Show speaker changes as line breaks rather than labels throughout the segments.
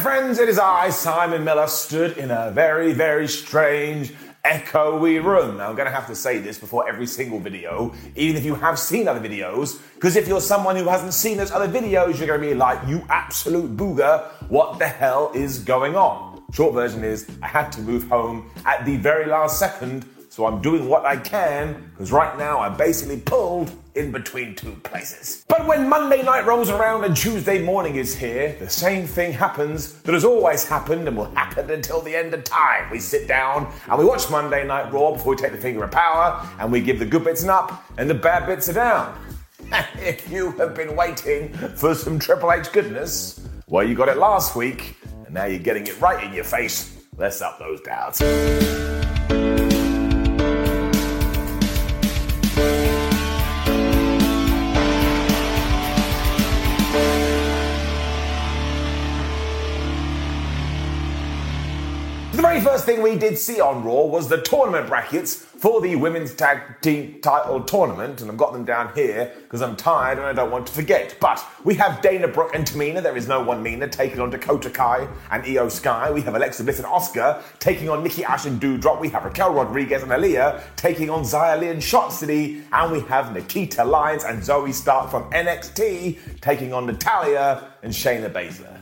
Friends, it is I, Simon Miller, stood in a very, very strange, echoey room. Now, I'm going to have to say this before every single video, even if you have seen other videos, because if you're someone who hasn't seen those other videos, you're going to be like, you absolute booger, what the hell is going on? Short version is, I had to move home at the very last second, so I'm doing what I can, because right now I'm basically pulled in between two places. But when Monday night rolls around and Tuesday morning is here, the same thing happens that has always happened and will happen until the end of time. We sit down and we watch Monday Night Raw before we take the finger of power and we give the good bits an up and the bad bits a down. If you have been waiting for some Triple H goodness, well, you got it last week and now you're getting it right in your face. Let's up those downs. First thing we did see on Raw was the tournament brackets for the women's tag team title tournament, and I've got them down here because I'm tired and I don't want to forget. But we have Dana Brooke and Tamina, there is no one meaner, taking on Dakota Kai and Iyo Sky. We have Alexa Bliss and Asuka taking on Nikki Ash and Doudrop. We have Raquel Rodriguez and Aliyah taking on Xia Li and Shotzi, and we have Nikita Lyons and Zoey Stark from NXT taking on Natalya and Shayna Baszler.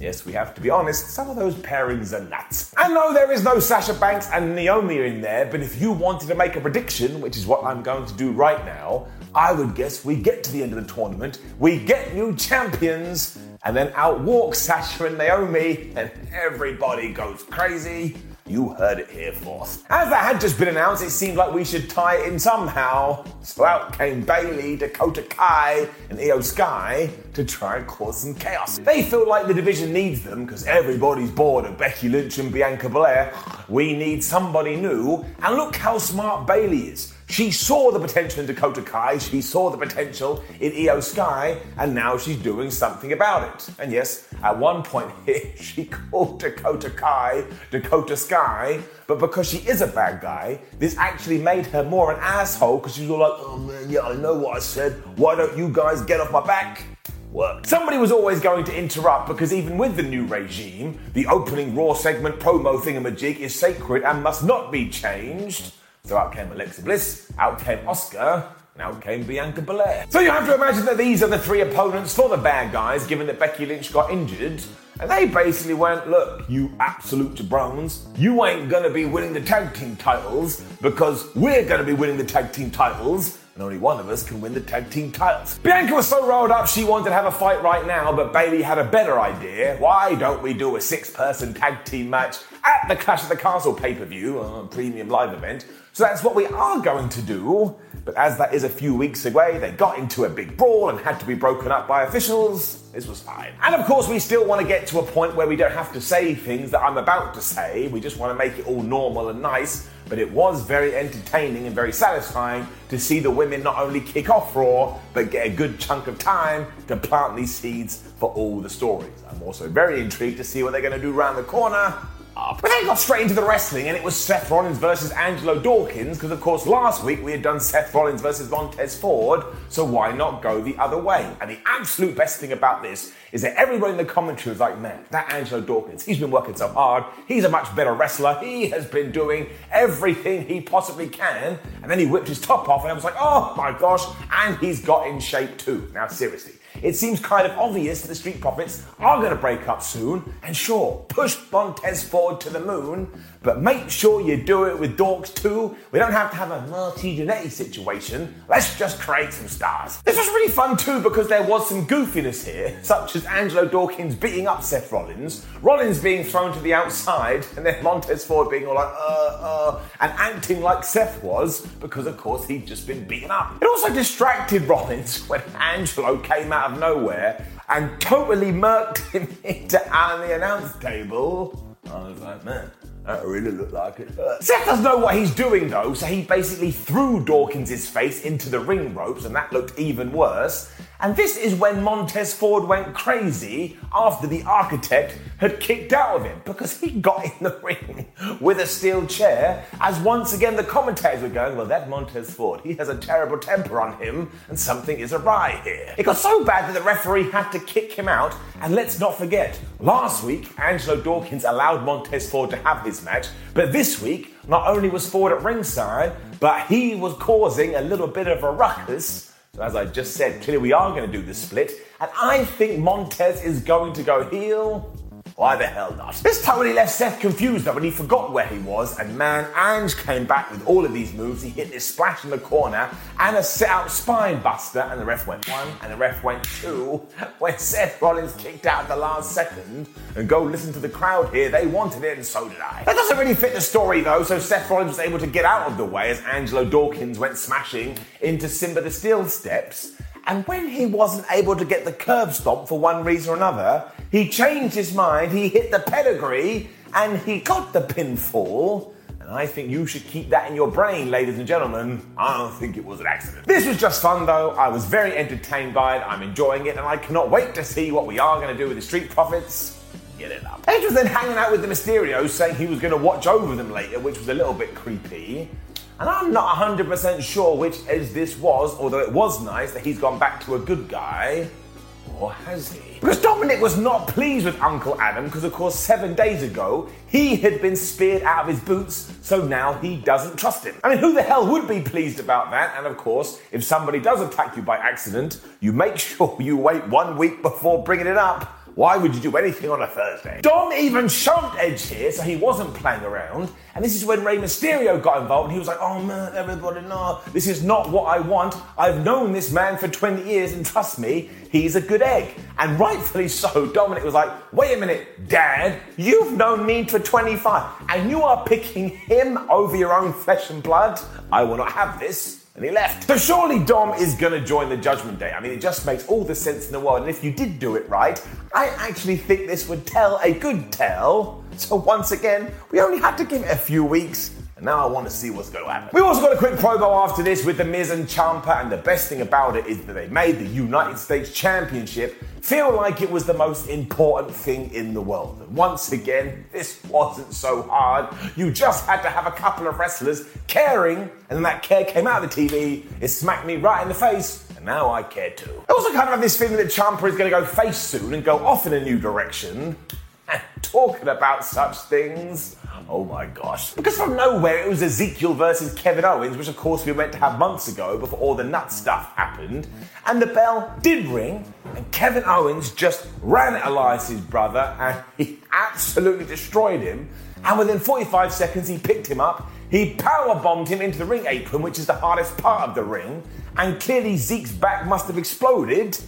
Yes, we have to be honest, some of those pairings are nuts. And no, there is no Sasha Banks and Naomi in there, but if you wanted to make a prediction, which is what I'm going to do right now, I would guess we get to the end of the tournament, we get new champions, and then out walk Sasha and Naomi, and everybody goes crazy. You heard it here first. As that had just been announced, it seemed like we should tie it in somehow. So out came Bayley, Dakota Kai, and Iyo Sky to try and cause some chaos. They feel like the division needs them because everybody's bored of Becky Lynch and Bianca Belair. We need somebody new, and look how smart Bayley is. She saw the potential in Dakota Kai, she saw the potential in Iyo Sky, and now she's doing something about it. And yes, at one point here, she called Dakota Kai Dakota Sky, but because she is a bad guy, this actually made her more an asshole because she's all like, oh man, yeah, I know what I said. Why don't you guys get off my back? Work. Somebody was always going to interrupt because even with the new regime, the opening Raw segment promo thingamajig is sacred and must not be changed. So out came Alexa Bliss, out came Asuka, and out came Bianca Belair. So you have to imagine that these are the three opponents for the bad guys, given that Becky Lynch got injured. And they basically went, look, you absolute jabrones, you ain't gonna be winning the tag team titles because we're gonna be winning the tag team titles. And only one of us can win the tag team titles. Bianca was so rolled up she wanted to have a fight right now, but Bayley had a better idea. Why don't we do a six person tag team match at the Clash of the Castle pay per view, a premium live event? So that's what we are going to do. But as that is a few weeks away, they got into a big brawl and had to be broken up by officials. This was fine. And of course, we still want to get to a point where we don't have to say things that I'm about to say. We just want to make it all normal and nice. But it was very entertaining and very satisfying to see the women not only kick off Raw, but get a good chunk of time to plant these seeds for all the stories. I'm also very intrigued to see what they're going to do around the corner up. But then got straight into the wrestling, and it was Seth Rollins versus Angelo Dawkins, because of course last week we had done Seth Rollins versus Montez Ford, so why not go the other way? And the absolute best thing about this is that everybody in the commentary was like, man, that Angelo Dawkins, he's been working so hard, he's a much better wrestler, he has been doing everything he possibly can, and then he whipped his top off, and I was like, oh my gosh, and he's got in shape too. Now seriously, it seems kind of obvious that the Street Profits are going to break up soon, and sure, push Montez Ford to the moon, but make sure you do it with Dorks too. We don't have to have a Marty Jannetty situation. Let's just create some stars. This was really fun too because there was some goofiness here, such as Angelo Dawkins beating up Seth Rollins, Rollins being thrown to the outside, and then Montez Ford being all like, uh, uh, and acting like Seth was because, of course, he'd just been beaten up. It also distracted Rollins when Angelo came out of nowhere and totally murked him into the announce table. I was like, man, that really looked like it hurt. Seth doesn't know what he's doing though, so he basically threw Dawkins' face into the ring ropes, and that looked even worse. And this is when Montez Ford went crazy after the architect had kicked out of him because he got in the ring with a steel chair. As once again the commentators were going, Well, that Montez Ford, he has a terrible temper on him and something is awry here. It got so bad that the referee had to kick him out. And let's not forget, last week, Angelo Dawkins allowed Montez Ford to have his match, but this week, not only was Ford at ringside, but he was causing a little bit of a ruckus so as I just said, clearly we are going to do the split, and I think Montez is going to go heel why the hell not? This totally left Seth confused though, and he forgot where he was. And man, Ange came back with all of these moves. He hit this splash in the corner and a set out spine buster, and the ref went one, and the ref went two. When Seth Rollins kicked out at the last second, and go listen to the crowd here, they wanted it, and so did I. That doesn't really fit the story though, so Seth Rollins was able to get out of the way as Angelo Dawkins went smashing into Simba the Steel steps. And when he wasn't able to get the curb stomp for one reason or another, he changed his mind, he hit the pedigree, and he got the pinfall. And I think you should keep that in your brain, ladies and gentlemen. I don't think it was an accident. This was just fun though. I was very entertained by it. I'm enjoying it, and I cannot wait to see what we are going to do with the Street Profits. Get it up. Edge was then hanging out with the Mysterios, saying he was going to watch over them later, which was a little bit creepy. And I'm not 100% sure which Edge this was, although it was nice that he's gone back to a good guy. Or has he? Because Dominic was not pleased with Uncle Adam because, of course, seven days ago he had been speared out of his boots, so now he doesn't trust him. I mean, who the hell would be pleased about that? And of course, if somebody does attack you by accident, you make sure you wait one week before bringing it up. Why would you do anything on a Thursday? Dom even shoved Edge here, so he wasn't playing around. And this is when Rey Mysterio got involved, and he was like, oh man, everybody, no, this is not what I want. I've known this man for 20 years, and trust me, he's a good egg. And rightfully so, Dominic was like, wait a minute, Dad, you've known me for 25, and you are picking him over your own flesh and blood? I will not have this and he left. So surely Dom is gonna join the Judgment Day. I mean, it just makes all the sense in the world. And if you did do it right, I actually think this would tell a good tale. So once again, we only had to give it a few weeks. And now I want to see what's going to happen. We also got a quick promo after this with The Miz and Ciampa, and the best thing about it is that they made the United States Championship feel like it was the most important thing in the world. And once again, this wasn't so hard. You just had to have a couple of wrestlers caring, and then that care came out of the TV. It smacked me right in the face, and now I care too. I also kind of have this feeling that Ciampa is going to go face soon and go off in a new direction. And talking about such things, oh my gosh. Because from nowhere it was Ezekiel versus Kevin Owens, which of course we went to have months ago before all the nut stuff happened. And the bell did ring, and Kevin Owens just ran at Elias's brother and he absolutely destroyed him. And within 45 seconds, he picked him up. He power bombed him into the ring apron, which is the hardest part of the ring. And clearly, Zeke's back must have exploded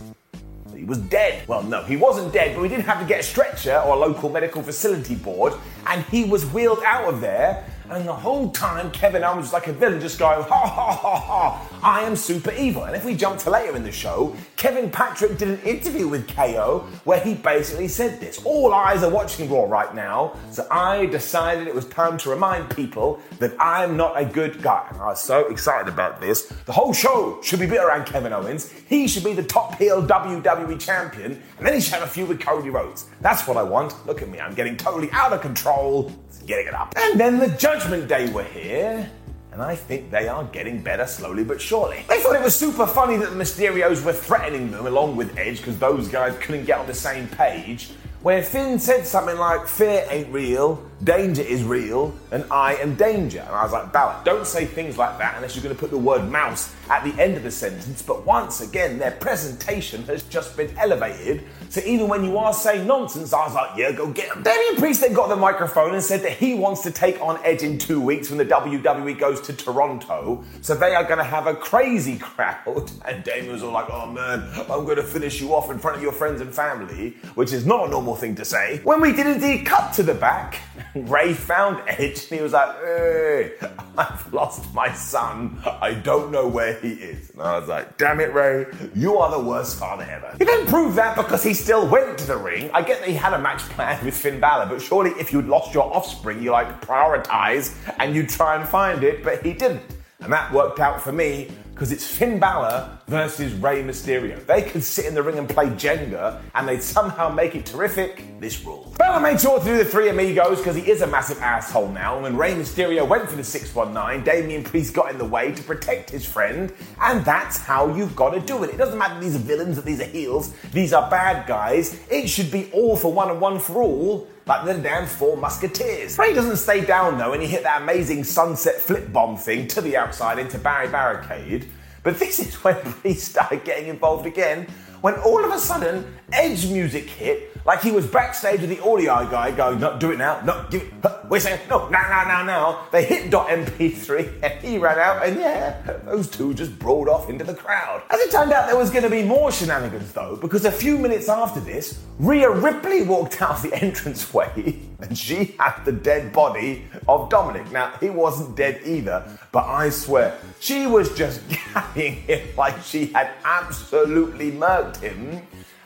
he was dead. Well, no, he wasn't dead, but we did have to get a stretcher or a local medical facility board, and he was wheeled out of there and the whole time, Kevin Owens was like a villain, just going, ha ha ha ha, I am super evil. And if we jump to later in the show, Kevin Patrick did an interview with KO where he basically said this All eyes are watching Raw right now, so I decided it was time to remind people that I'm not a good guy. And I was so excited about this. The whole show should be built around Kevin Owens. He should be the top heel WWE champion, and then he should have a feud with Cody Rhodes. That's what I want. Look at me, I'm getting totally out of control. Getting it up. And then the Judgment Day were here and I think they are getting better slowly but surely. They thought it was super funny that the Mysterios were threatening them along with Edge because those guys couldn't get on the same page where Finn said something like, Fear ain't real, danger is real, and I am danger. And I was like, Balor, don't say things like that unless you're going to put the word mouse at the end of the sentence. But once again, their presentation has just been elevated. So even when you are saying nonsense, I was like, yeah, go get him. Damian Priest then got the microphone and said that he wants to take on Edge in two weeks when the WWE goes to Toronto. So they are going to have a crazy crowd. And Damian was all like, oh man, I'm going to finish you off in front of your friends and family, which is not a normal thing to say. When we did indeed cut to the back, Rey found Edge and he was like, hey, I've lost my son. I don't know where he is. And I was like, damn it, Rey, you are the worst father ever. He didn't prove that because he still went to the ring. I get that he had a match planned with Finn Balor, but surely if you'd lost your offspring, you like prioritize and you try and find it, but he didn't. And that worked out for me because it's Finn Balor versus Rey Mysterio. They could sit in the ring and play Jenga, and they'd somehow make it terrific. This rule. Balor made sure to do the three amigos because he is a massive asshole now. And when Rey Mysterio went for the 619, Damian Priest got in the way to protect his friend, and that's how you've got to do it. It doesn't matter these are villains, that these are heels, these are bad guys. It should be all for one and one for all like the damn Four Musketeers. Rey doesn't stay down though, and he hit that amazing sunset flip bomb thing to the outside into Barry Barricade. But this is when Priest started getting involved again, when all of a sudden Edge music hit, like he was backstage with the audio guy going, "No, do it now, no, give it." We're saying, "No, now, now, now, now." They hit MP3, and he ran out, and yeah, those two just brawled off into the crowd. As it turned out, there was going to be more shenanigans though, because a few minutes after this, Rhea Ripley walked out of the entranceway, and she had the dead body of Dominic. Now he wasn't dead either, but I swear she was just carrying him like she had absolutely murked him.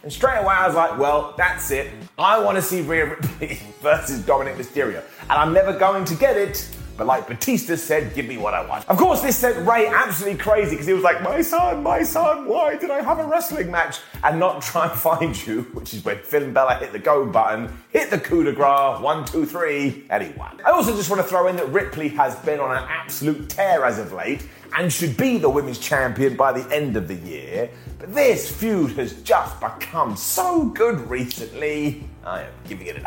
And straight away, I was like, well, that's it. I want to see Rhea Ripley versus Dominic Mysterio. And I'm never going to get it. But like Batista said, give me what I want. Of course, this sent Rey absolutely crazy because he was like, my son, my son, why did I have a wrestling match and not try and find you? Which is when Finn Balor hit the go button, hit the coup de grace, one, two, three, and he won. I also just want to throw in that Ripley has been on an absolute tear as of late and should be the women's champion by the end of the year. But this feud has just become so good recently. I am giving it an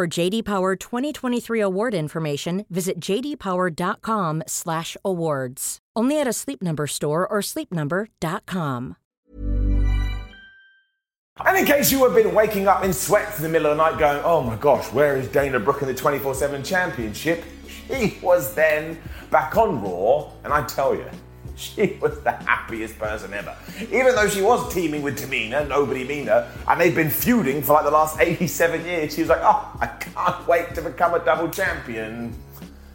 For JD Power 2023 award information, visit jdpower.com/awards. Only at a Sleep Number store or sleepnumber.com.
And in case you have been waking up in sweats in the middle of the night going, oh my gosh, where is Dana Brooke in the 24 7 championship? She was then back on Raw, and I tell you, she was the happiest person ever. Even though she was teaming with Tamina, nobody mean her, and they've been feuding for like the last 87 years, she was like, oh, I can't wait to become a double champion.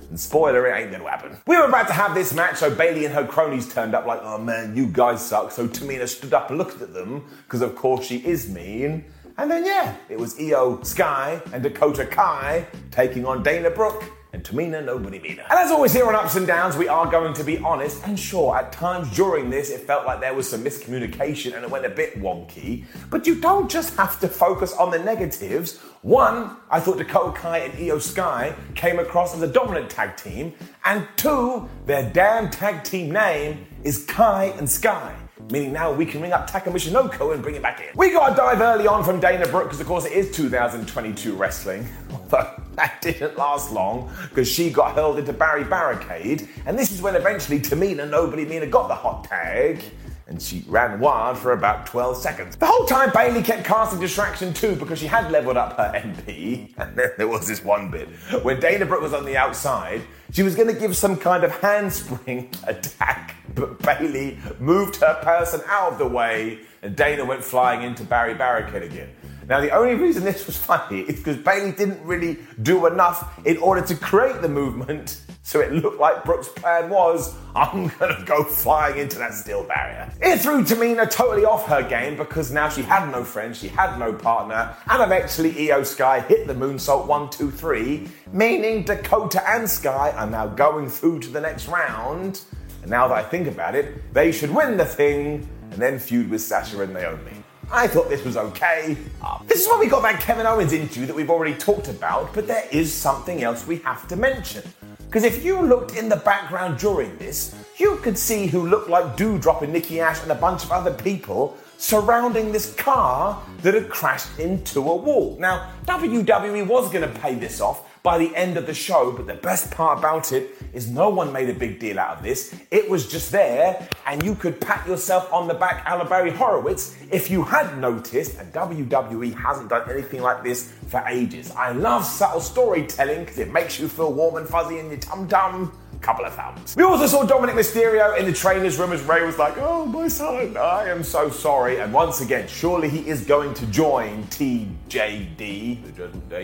And spoiler, it ain't gonna happen. We were about to have this match, so Bayley and her cronies turned up like, oh man, you guys suck. So Tamina stood up and looked at them, because of course she is mean. And then yeah, it was Iyo Sky and Dakota Kai taking on Dana Brooke Tamina Nobody Meaner. And as always here on Ups and Downs, we are going to be honest, and sure, at times during this, it felt like there was some miscommunication and it went a bit wonky. But you don't just have to focus on the negatives. One, I thought Dakota Kai and Iyo Sky came across as a dominant tag team, and two, their damn tag team name is Kai and Sky meaning now we can ring up Taka and bring him back in. We got to dive early on from Dana Brooke because, of course, it is 2022 wrestling. Although that didn't last long because she got hurled into Barry Barricade, and this is when eventually Tamina, nobody Mina, got the hot tag. And she ran wild for about 12 seconds. The whole time, Bayley kept casting distraction too because she had leveled up her MP. And then there was this one bit when Dana Brooke was on the outside, she was going to give some kind of handspring attack, but Bayley moved her person out of the way and Dana went flying into Barry Barricade again. Now, the only reason this was funny is because Bayley didn't really do enough in order to create the movement, so it looked like Brooke's plan was, I'm gonna go flying into that steel barrier. It threw Tamina totally off her game because now she had no friends, she had no partner, and eventually Iyo Sky hit the moonsault one, two, three, meaning Dakota and Sky are now going through to the next round. And now that I think about it, they should win the thing and then feud with Sasha and Naomi. I thought this was okay. Uh, this is why we got that Kevin Owens interview that we've already talked about, but there is something else we have to mention. Because if you looked in the background during this, you could see who looked like Doudrop and Nikki Ash and a bunch of other people surrounding this car that had crashed into a wall. Now, WWE was going to pay this off by the end of the show, but the best part about it is no one made a big deal out of this. It was just there, and you could pat yourself on the back, Alla Barry Horowitz, if you had noticed, and WWE hasn't done anything like this for ages. I love subtle storytelling because it makes you feel warm and fuzzy in your tum tum couple of thumbs. We also saw Dominic Mysterio in the trainer's room as Rey was like, oh, my son, I am so sorry. And once again, surely he is going to join TJD.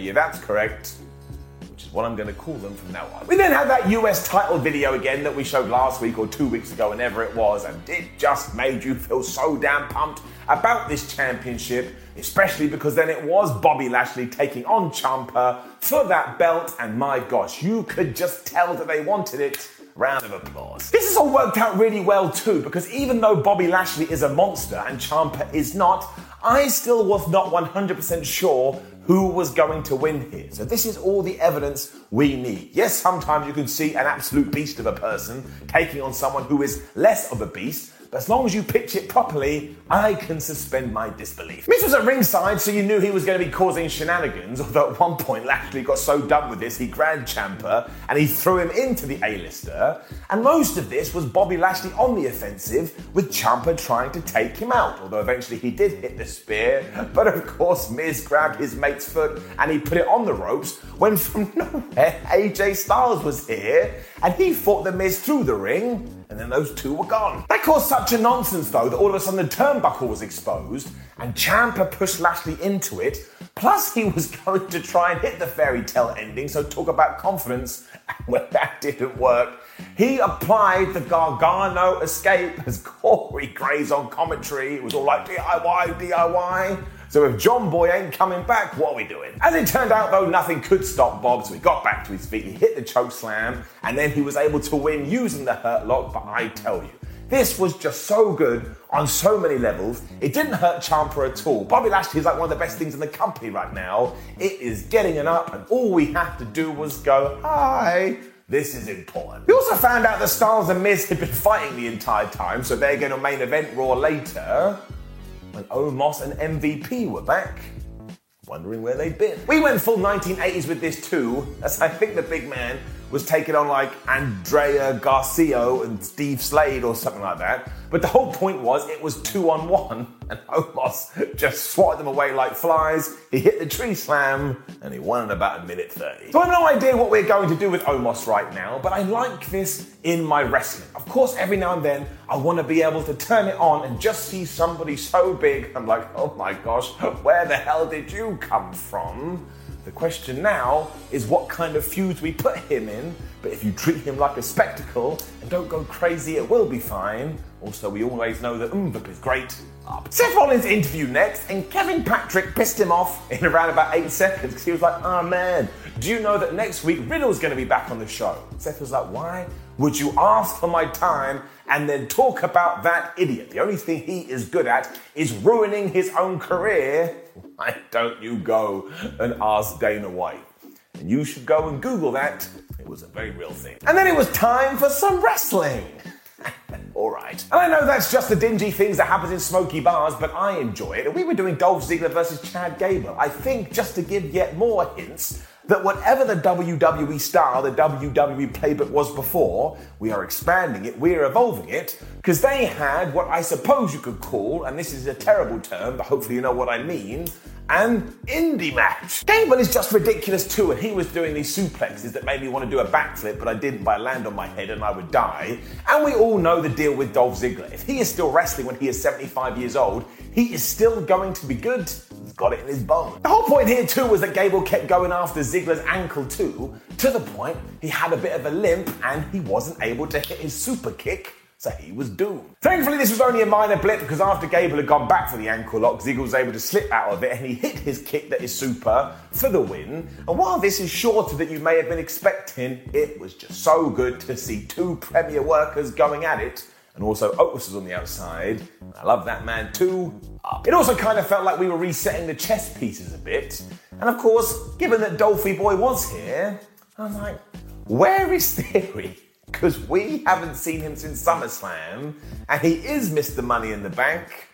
Yeah, that's correct what I'm going to call them from now on. We then had that US title video again that we showed last week or two weeks ago, whenever it was, and it just made you feel so damn pumped about this championship, especially because then it was Bobby Lashley taking on Ciampa for that belt, and my gosh, you could just tell that they wanted it. Round of applause. This has all worked out really well too, because even though Bobby Lashley is a monster and Ciampa is not, I still was not 100% sure who was going to win here. So this is all the evidence we need. Yes, sometimes you can see an absolute beast of a person taking on someone who is less of a beast, but as long as you pitch it properly, I can suspend my disbelief. Miz was at ringside, so you knew he was going to be causing shenanigans, although at one point Lashley got so done with this, he grabbed Ciampa and he threw him into the A-lister. And most of this was Bobby Lashley on the offensive, with Ciampa trying to take him out, although eventually he did hit the spear. But of course, Miz grabbed his mate's foot and he put it on the ropes when from nowhere AJ Styles was here and he fought the Miz through the ring and then those two were gone. That caused such a nonsense, though, that all of a sudden the turnbuckle was exposed, and Ciampa pushed Lashley into it. Plus, he was going to try and hit the fairy tale ending, so talk about confidence. When that didn't work, he applied the Gargano escape as Corey Graves on commentary. It was all like DIY, DIY. So if John Boy ain't coming back, what are we doing? As it turned out, though, nothing could stop Bob, so he got back to his feet, he hit the choke slam, and then he was able to win using the hurt lock. But I tell you, this was just so good on so many levels. It didn't hurt Ciampa at all. Bobby Lashley is like one of the best things in the company right now. It is getting an up, and all we had to do was go, hi. This is important. We also found out that Styles and Miz had been fighting the entire time, so they're going to main event Raw later when Omos and MVP were back. Wondering where they'd been. We went full 1980s with this too, as I think the big man was taking on like Andrea Garcia and Steve Slade or something like that. But the whole point was it was two on one, and Omos just swatted them away like flies. He hit the tree slam, and he won in about a minute 30. So I have no idea what we're going to do with Omos right now, but I like this in my wrestling. Of course, every now and then I want to be able to turn it on and just see somebody so big. I'm like, oh my gosh, where the hell did you come from? The question now is what kind of feuds we put him in But if you treat him like a spectacle and don't go crazy, it will be fine. Also, we always know that MMMVP is great. Up. Seth Rollins interview next, and Kevin Patrick pissed him off in around about eight seconds because he was like, oh man, do you know that next week Riddle's going to be back on the show? Seth was like, why would you ask for my time and then talk about that idiot? The only thing he is good at is ruining his own career. Why don't you go and ask Dana White? And you should go and Google that. It was a very real thing. And then it was time for some wrestling. All right. And I know that's just the dingy things that happens in smoky bars, but I enjoy it. And we were doing Dolph Ziggler versus Chad Gable. I think just to give yet more hints that whatever the WWE style, the WWE playbook was before, we are expanding it, we are evolving it, because they had what I suppose you could call, and this is a terrible term, but hopefully you know what I mean, an indie match. Gable is just ridiculous too, and he was doing these suplexes that made me want to do a backflip, but I didn't by land on my head and I would die. And we all know the deal with Dolph Ziggler. If he is still wrestling when he is 75 years old, he is still going to be good. He's got it in his bone. The whole point here too was that Gable kept going after Ziggler's ankle too, to the point he had a bit of a limp and he wasn't able to hit his super kick so he was doomed. Thankfully, this was only a minor blip because after Gable had gone back for the ankle lock, Ziggler was able to slip out of it and he hit his kick that is super for the win. And while this is shorter than you may have been expecting, it was just so good to see two premier workers going at it. And also, Otis was on the outside. I love that man too. It also kind of felt like we were resetting the chess pieces a bit. And of course, given that Dolphy Boy was here, I'm like, where is Theory? because we haven't seen him since SummerSlam, and he is Mr. Money in the Bank.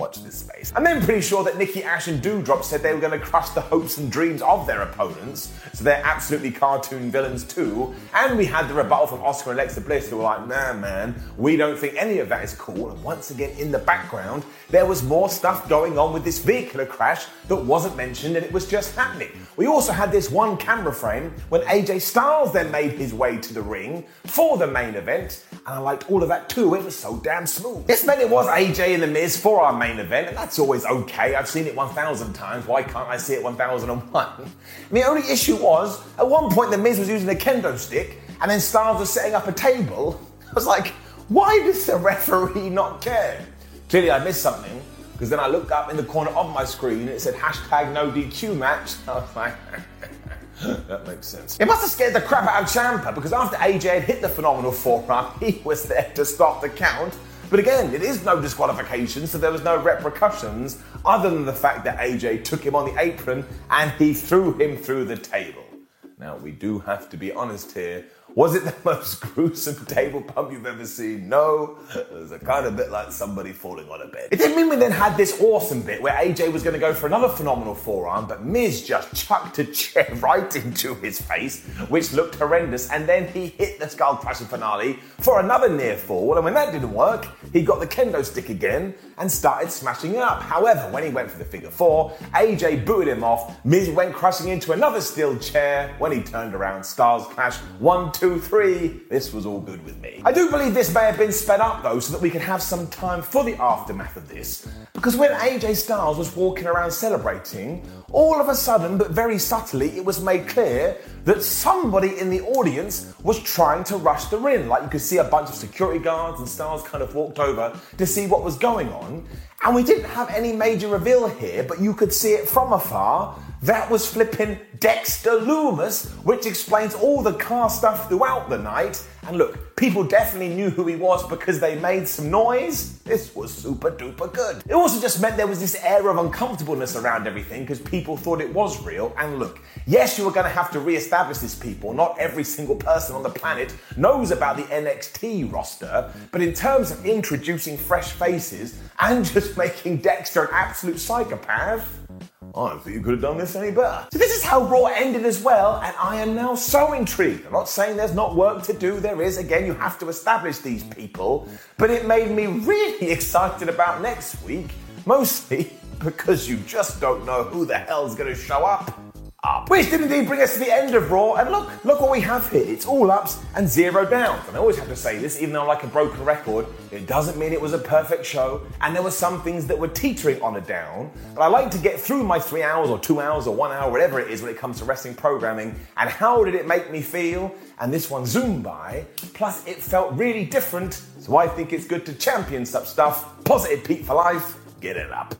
Watch this space. I'm then pretty sure that Nikki Ash and Doudrop said they were going to crush the hopes and dreams of their opponents, so they're absolutely cartoon villains too. And we had the rebuttal from Asuka and Alexa Bliss, who were like, nah, man, we don't think any of that is cool. And once again, in the background, there was more stuff going on with this vehicular crash that wasn't mentioned, and it was just happening. We also had this one camera frame when AJ Styles then made his way to the ring for the main event, and I liked all of that too. It was so damn smooth. This meant it was AJ and The Miz for our main event, and that's always okay. I've seen it 1,000 times. Why can't I see it 1,001? The only issue was, at one point, The Miz was using a kendo stick, and then Styles was setting up a table. I was like, why does the referee not care? Clearly, I missed something because then I looked up in the corner of my screen and it said hashtag no DQ match. I was like, that makes sense. It must have scared the crap out of Ciampa because after AJ had hit the phenomenal forearm, he was there to stop the count. But again, it is no disqualification, so there was no repercussions other than the fact that AJ took him on the apron and he threw him through the table. Now, we do have to be honest here. Was it the most gruesome table pump you've ever seen? No. It was a kind of bit like somebody falling on a bed. It didn't mean we then had this awesome bit where AJ was going to go for another phenomenal forearm, but Miz just chucked a chair right into his face, which looked horrendous, and then he hit the skull crushing finale for another near fall. And when that didn't work, he got the kendo stick again and started smashing up. However, when he went for the figure four, AJ booted him off. Miz went crashing into another steel chair. When he turned around, Styles clashed. One, two, three. This was all good with me. I do believe this may have been sped up though, so that we could have some time for the aftermath of this. Because when AJ Styles was walking around celebrating, all of a sudden, but very subtly, it was made clear that somebody in the audience was trying to rush the ring. Like you could see a bunch of security guards and Styles kind of walked over to see what was going on. And we didn't have any major reveal here, but you could see it from afar that was flipping Dexter Lumis, which explains all the car stuff throughout the night. And look, people definitely knew who he was because they made some noise. This was super duper good. It also just meant there was this air of uncomfortableness around everything because people thought it was real. And look, yes, you were going to have to re-establish these people. Not every single person on the planet knows about the NXT roster, but in terms of introducing fresh faces and just making Dexter an absolute psychopath, I don't think you could have done this any better. So this is how Raw ended as well, and I am now so intrigued. I'm not saying there's not work to do, there is. Again, you have to establish these people, but it made me really excited about next week, mostly because you just don't know who the hell's gonna show up. Up. Which did indeed bring us to the end of Raw, and look, look what we have here. It's all ups and zero downs. And I always have to say this, even though I'm like a broken record, it doesn't mean it was a perfect show, and there were some things that were teetering on a down. But I like to get through my three hours or two hours or one hour, whatever it is, when it comes to wrestling programming, and how did it make me feel? And this one zoomed by, plus it felt really different, so I think it's good to champion such stuff. Positive Pete for life, get it up.